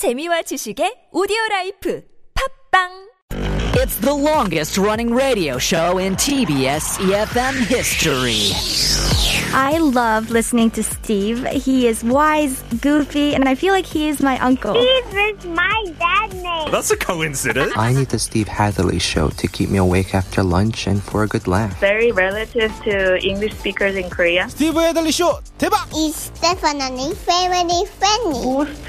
재미와 지식의 오디오 라이프 팝빵 It's the longest running radio show in TBS EFM history. I love listening to Steve. He is wise, goofy, and I feel like he is my uncle. Steve is my dad's name. That's a coincidence. I need the Steve Hatherley show to keep me awake after lunch and for a good laugh. very relative to English speakers in Korea. 스티브 헤들리 쇼 대박! Is definitely very funny. Most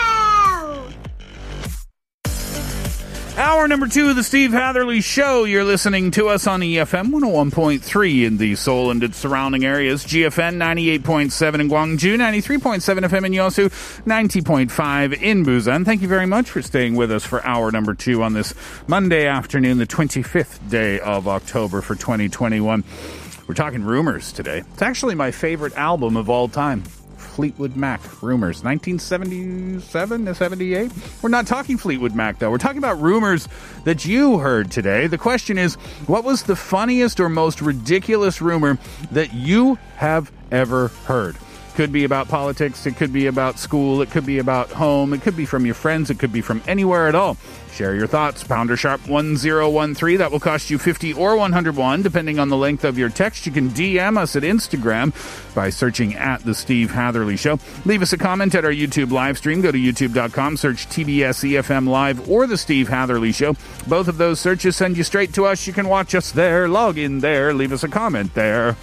Hour number two of the Steve Hatherley Show. You're listening to us on EFM 101.3 in the Seoul and its surrounding areas, GFN 98.7 in Gwangju, 93.7 FM in Yosu, 90.5 in Busan. Thank you very much for staying with us for hour number two on this Monday afternoon, the 25th day of October for 2021. We're talking rumors today. It's actually my favorite album of all time. Fleetwood Mac rumors. 1977 to 78 we're not talking Fleetwood Mac though. We're talking about rumors that you heard today. The question is what was the funniest or most ridiculous rumor that you have ever heard could be about politics it could be about school it could be about home it could be from your friends it could be from anywhere at all Share your thoughts. Pounder sharp 1013. That will cost you 50 or 101, depending on the length of your text. You can DM us at Instagram by searching at The Steve Hatherley Show. Leave us a comment at our YouTube live stream. Go to youtube.com, search TBS EFM Live or The Steve Hatherley Show. Both of those searches send you straight to us. You can watch us there, log in there, leave us a comment there.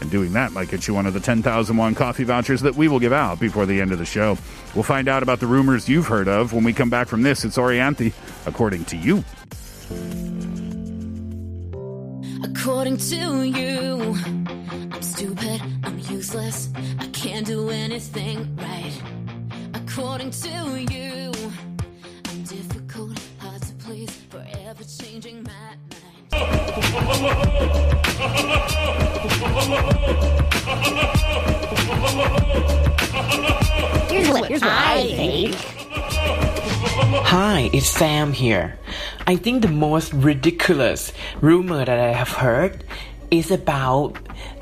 And doing that might get you one of the 10,000 won coffee vouchers that we will give out before the end of the show. We'll find out about the rumors you've heard of when we come back from this. It's Orianthi, according to you. According to you, I'm stupid, I'm useless, I can't do anything right. According to you, what, here's what I think. Hi, it's Sam here. I think the most ridiculous rumor that I have heard is about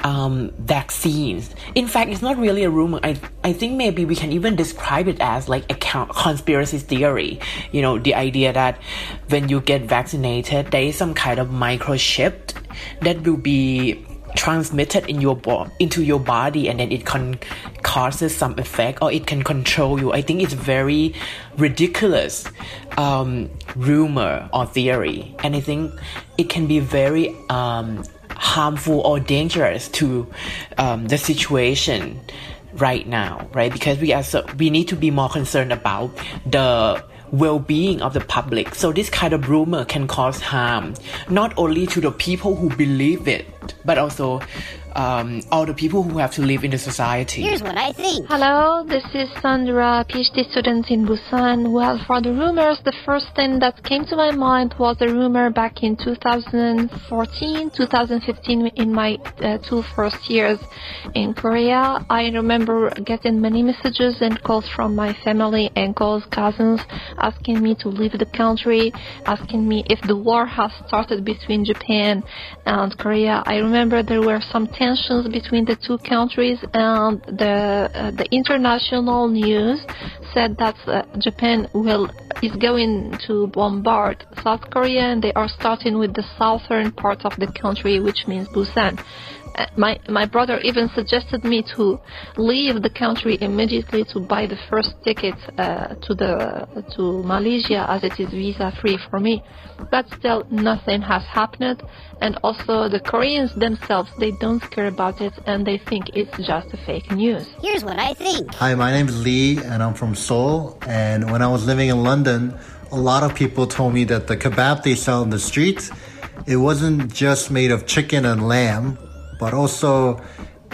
um, vaccines. In fact, it's not really a rumor. I, I think maybe we can even describe it as like a conspiracy theory. You know, the idea that when you get vaccinated, there is some kind of microchip that will be transmitted in your bo- into your body and then it can causes some effect or it can control you. I think it's very ridiculous um, rumor or theory. And i think it can be very um, harmful or dangerous to um, the situation right now right? Because we are so, we need to be more concerned about the well-being of the public. So this kind of rumor can cause harm not only to the people who believe it but also um, all the people who have to live in the society Here's what I think. Hello, this is Sandra, a PhD student in Busan. Well, for the rumors, the first thing that came to my mind was a rumor back in 2014, 2015 in my uh, two first years in Korea. I remember getting many messages and calls from my family, uncles, cousins, asking me to leave the country, asking me if the war has started between Japan and Korea. I remember there were some tensions between the two countries and the uh, the international news said that uh, Japan will is going to bombard South Korea and they are starting with the southern part of the country which means Busan. Uh, my my brother even suggested me to leave the country immediately to buy the first ticket uh, to the to Malaysia as it is visa free for me. But still, nothing has happened, and also the Koreans themselves they don't care about it and they think it's just a fake news. Here's what I think. Hi, my name is Lee, and I'm from Seoul. And when I was living in London, a lot of people told me that the kebab they sell in the streets, it wasn't just made of chicken and lamb, but also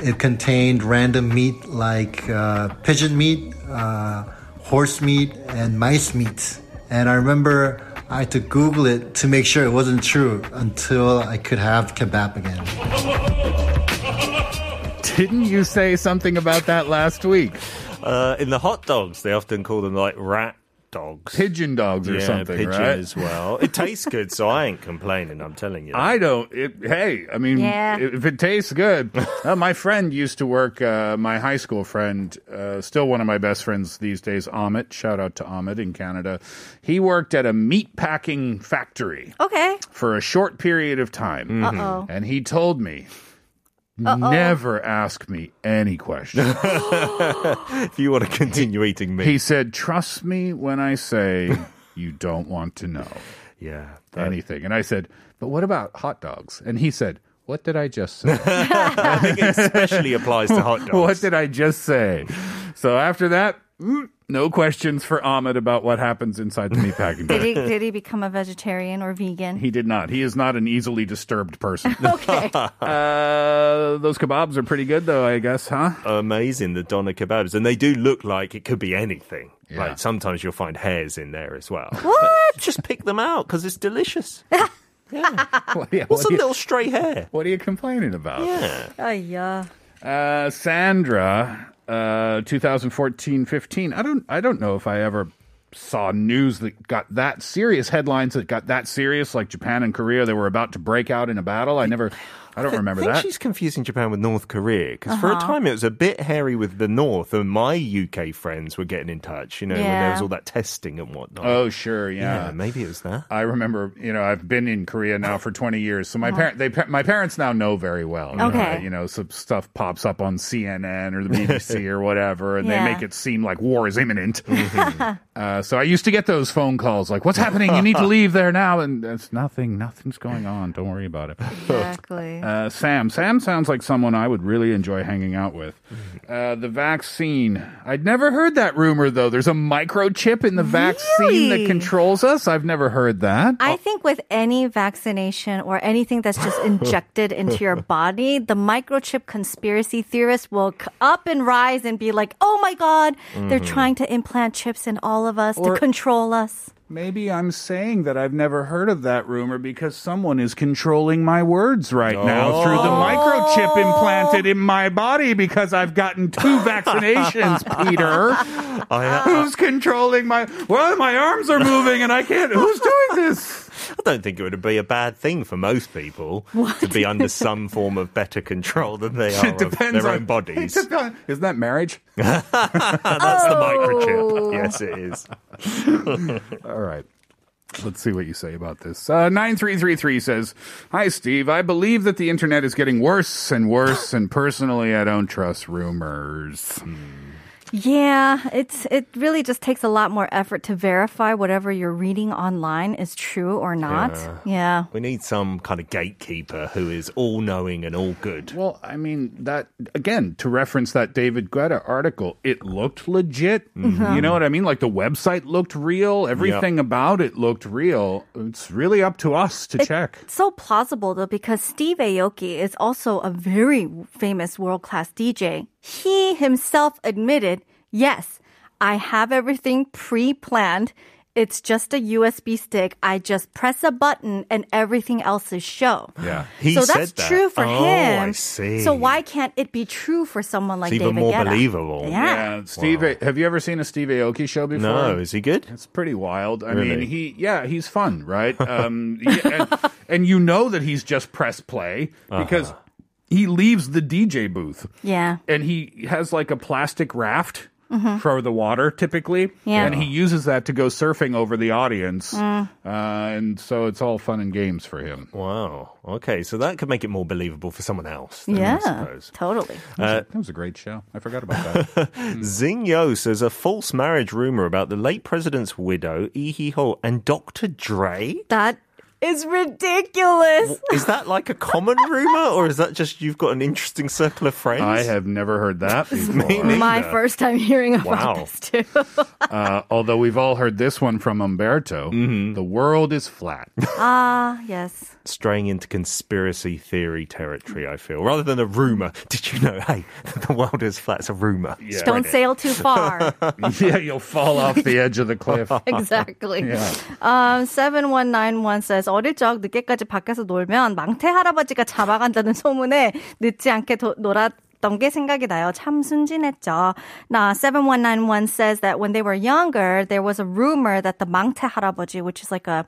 it contained random meat like uh, pigeon meat, uh, horse meat, and mice meat. And I remember I had to Google it to make sure it wasn't true until I could have kebab again. Didn't you say something about that last week? Uh, in the hot dogs, they often call them like rat dogs. Pigeon dogs or yeah, something, pigeon right? as well. It tastes good, so I ain't complaining. I'm telling you. I don't. It, hey, I mean, Yeah. if it tastes good. uh, my friend used to work. Uh, my high school friend, uh, still one of my best friends these days, Amit. Shout out to Amit in Canada. He worked at a meat packing factory Okay. for a short period of time, Uh-oh. and he told me. Uh-oh. Never ask me any questions. if you want to continue eating meat, he said, "Trust me when I say you don't want to know yeah, anything." And I said, "But what about hot dogs?" And he said, "What did I just say?" I think it especially applies to hot dogs. what did I just say? So after that, no questions for Ahmed about what happens inside the meatpacking Did he, did he become a vegetarian or vegan? He did not. He is not an easily disturbed person. okay. Uh, those kebabs are pretty good, though. I guess, huh? Amazing, the doner kebabs, and they do look like it could be anything. Yeah. Like sometimes you'll find hairs in there as well. What? Just pick them out because it's delicious. What, yeah, What's what a are you- little stray hair? what are you complaining about? Yeah. Oh, yeah. Uh, Sandra, uh, 2014-15. I don't, I don't know if I ever saw news that got that serious headlines that got that serious, like Japan and Korea. They were about to break out in a battle. I never, I don't remember I think that. she's confusing Japan with North Korea because for a Uh-huh. time it was a bit hairy with the North, and my UK friends were getting in touch. You know, when there was all that testing and whatnot. Oh, sure, yeah. yeah. maybe it was that. I remember, you know, I've been in Korea now for 20 years, so my parent, they, my parents now know very well. you know, Okay. you know, some stuff pops up on CNN or the BBC or whatever, and Yeah. they make it seem like war is imminent. uh, so I used to get those phone calls like, "What's happening? You need to leave there now," and it's nothing. Nothing's going on. Don't worry about it. Exactly. Uh, Sam. Sam sounds like someone I would really enjoy hanging out with. Uh, the vaccine. I'd never heard that rumor, though. There's a microchip in the vaccine that Really? controls us. I've never heard that. I think with any vaccination or anything that's just injected into your body, the microchip conspiracy theorists will c- up and rise and be like, oh my God, they're trying to implant chips in all of us Or- to control us. Maybe I'm saying that I've never heard of that rumor because someone is controlling my words right now through the microchip implanted in my body because I've gotten two vaccinations, Peter. I, uh, Who's controlling my. Well, my arms are moving and I can't. Who's doing this? I don't think it would be a bad thing for most people to be under some form of better control than they are of their on own bodies. Depends- Isn't that marriage? That's the microchip. Yes, it is. All right. Let's see what you say about this. Uh, 9333 says, Hi, Steve. I believe that the internet is getting worse and worse, and personally, I don't trust rumors. Yeah, it's it really just takes a lot more effort to verify whatever you're reading online is true or not. Yeah. We need some kind of gatekeeper who is all knowing and all good. Well, I mean, that, again, to reference that David Guetta article, it looked legit. Mm-hmm. You know what I mean? Like the website looked real, everything about it looked real. It's really up to us to check. It's so plausible though because Steve Aoki is also a very famous world-class DJ. He himself admitted, "Yes, I have everything pre-planned. It's just a USB stick. I just press a button and everything else is show." Yeah. He so said that's that. true for Oh, him. I see. So why can't it be true for someone like It's even David more Guetta? believable. Yeah. Steve, have you ever seen a Steve Aoki show before? No, is he good? It's pretty wild. I Really? mean, he yeah, he's fun, right? Um, yeah, and, and you know that he's just press play because he leaves the DJ booth Yeah. and he has like a plastic raft for the water typically, Mm-hmm. Yeah. and he uses that to go surfing over the audience, Mm. uh, and so it's all fun and games for him. Wow. Okay, so that could make it more believable for someone else. then, I Yeah. suppose. Totally. Uh, That was a great show. I forgot about that. Zing Yo says a false marriage rumor about the late president's widow, Lee Hee-ho, and Dr. Dre. That is ridiculous. Is that like a common rumor, or is that just you've got an interesting circle of friends? I have never heard that before. My first time hearing about Wow. this too. Uh, although we've all heard this one from Umberto, Mm-hmm. the world is flat. Ah, yes. Straying into conspiracy theory territory, I feel, rather than a rumor. Did you know, hey, the world is flat? It's a rumor. Yeah. Don't sail too far. yeah, you'll fall off the edge of the cliff. exactly. Yeah. Um, 7191 says, 어릴 적 늦게까지 밖에서 놀면 망태 할아버지가 잡아간다는 소문에 늦지 않게 도, 놀아, 했던 게 생각이 나요. 참 순진했죠. Now, 7191 says that when they were younger, there was a rumor that the 망태 할아버지, which is like a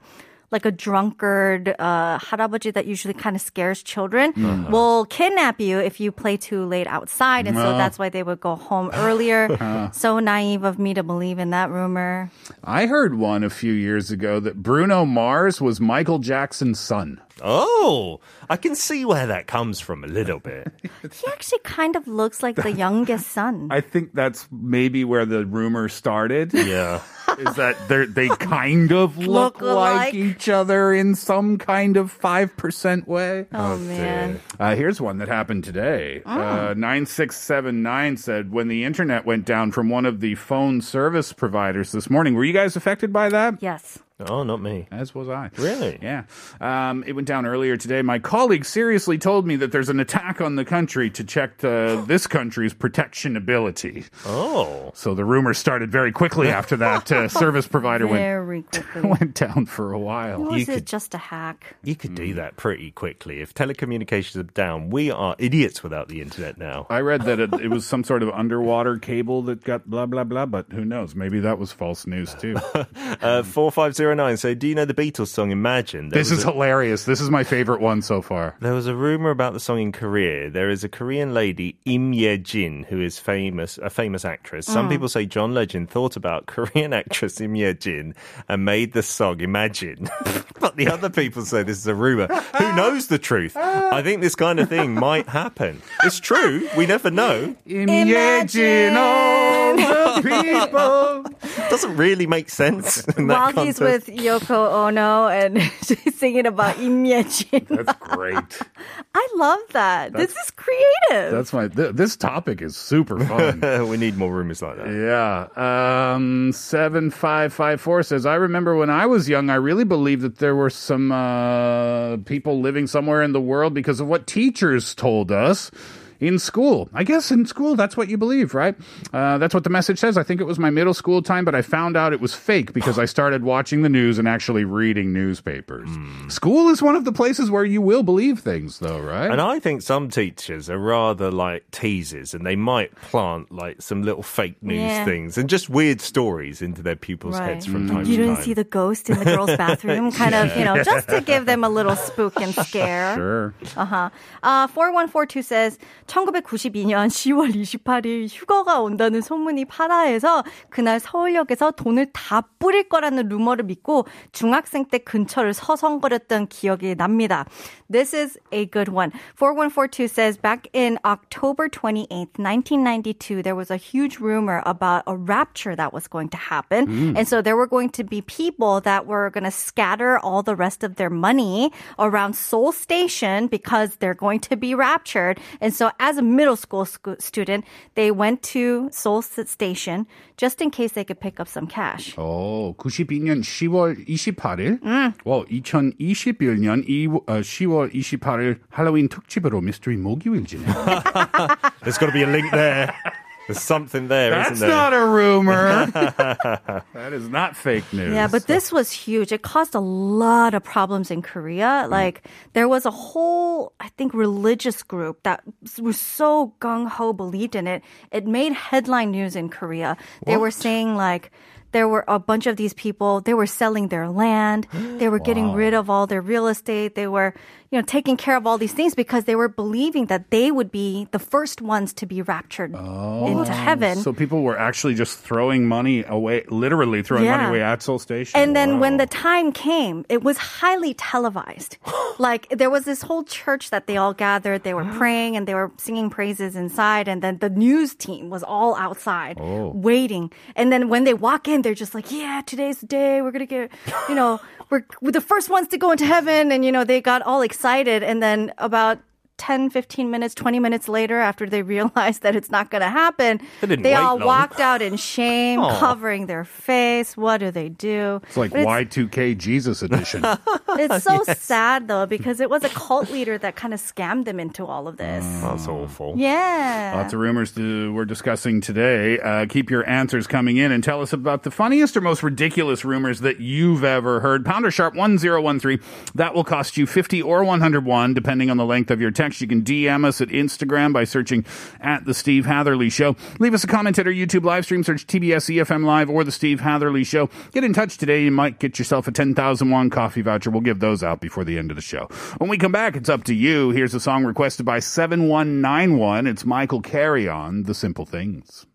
like a drunkard uh, 할아버지 that usually kind of scares children, will kidnap you if you play too late outside. And so No. that's why they would go home earlier. so naive of me to believe in that rumor. I heard one a few years ago that Bruno Mars was Michael Jackson's son. Oh, I can see where that comes from a little bit. He actually kind of looks like the youngest son. I think that's maybe where the rumor started. Yeah. Is that they they kind of look, Look like alike. each other in some kind of 5% way? Oh, man. Uh, here's one that happened today. Uh, 9679 said when the internet went down from one of the phone service providers this morning. Were you guys affected by that? Yes. Oh, not me. As was I. Really? Yeah. Um, it went down earlier today. My colleague seriously told me that there's an attack on the country to check uh, this country's protection ability. Oh. So the rumor started very quickly after that uh, service provider went, Very quickly. went down for a while. Was You it could- just a hack? You could do that pretty quickly. If telecommunications are down, we are idiots without the internet now. I read that it, it was some sort of underwater cable that got blah, blah, blah, but who knows? Maybe that was false news too. Uh, 4509. So, do you know the Beatles song Imagine? There this is a- hilarious. This is my favorite one so far. There was a rumor about the song in Korea. There is a Korean lady, Im Ye Jin, who is famous, a famous actress. Some Mm. people say John Lennon thought about Korean actress Im Ye Jin and made the song Imagine. but the other people say this is a rumor. Who knows the truth? I think this kind of thing might happen. It's true. We never know. Imagine all the people. Doesn't really make sense. In that While he's with Yoko Ono and she's singing about Im Ye-jin. That's great. I love that. this is creative. That's my. Th- this topic is super fun. we need more rumors like that. Yeah. Um, 7554 says, I remember when I was young, I really believed that there were some uh, people living somewhere in the world because of what teachers told us. In school. I guess in school, that's what you believe, right? Uh, that's what the message says. I think it was my middle school time, but I found out it was fake because I started watching the news and actually reading newspapers. School is one of the places where you will believe things, though, right? And I think some teachers are rather like teasers and they might plant like some little fake news Yeah. things and just weird stories into their pupils' heads from time you to time. You didn't see the ghost in the girls' bathroom, kind of, you know, just to give them a little spook and scare. Sure. Uh-huh. Uh, 4142 says 1992년 10월 28일 휴가가 온다는 소문이 파다해서 그날 서울역에서 돈을 다 뿌릴 거라는 루머를 믿고 중학생 때 근처를 서성거렸던 기억이 납니다. This is a good one. 4142 says back in October 28th, 1992, there was a huge rumor about a rapture that was going to happen. Mm. And so there were going to be people that were going to scatter all the rest of their money around Seoul Station because they're going to be raptured. And so as a middle school sc- student, they went to Seoul S- Station just in case they could pick up some cash. 어, 92년 10월 28일, 와, 2021년 2, 어, 10월 28일 할로윈 특집으로 미스터리 목요일 지내. There's got to be a link there. There's something there, That's not there? not a rumor. that is not fake news. Yeah, but this was huge. It caused a lot of problems in Korea. Mm. Like there was a whole, I think, religious group that was so gung ho believed in it. It made headline news in Korea. They were saying like. There were a bunch of these people. They were selling their land. They were getting rid of all their real estate. They were, you know, taking care of all these things because they were believing that they would be the first ones to be raptured oh. into heaven. So people were actually just throwing money away, literally throwing money away at Seoul Station. And then when the time came, it was highly televised. like there was this whole church that they all gathered. They were praying and they were singing praises inside. And then the news team was all outside Oh. waiting. And then when they walk in, they're just like, yeah, today's the day. We're going to get, you know, we're, we're the first ones to go into heaven. And, you know, they got all excited. And then about 10, 15 minutes, 20 minutes later, after they realized that it's not going to happen, They they all long. walked out in shame, Aw. covering their face. What do they do? It's like But Y2K Jesus edition. It's so sad though because it was a cult leader that kind of scammed them into all of this. That's awful. Yeah. Lots of rumors to, we're discussing today. Uh, keep your answers coming in and tell us about the funniest or most ridiculous rumors that you've ever heard. Pounder sharp 1013. That will cost you 50 or 101 depending on the length of your text. Text. You can DM us at Instagram by searching at The Steve Hatherley Show. Leave us a comment at our YouTube live stream. Search TBS EFM Live or The Steve Hatherley Show. Get in touch today. You might get yourself a 10,000 won coffee voucher. We'll give those out before the end of the show. When we come back, it's up to you. Here's a song requested by 7191. It's Michael Carey on The Simple Things.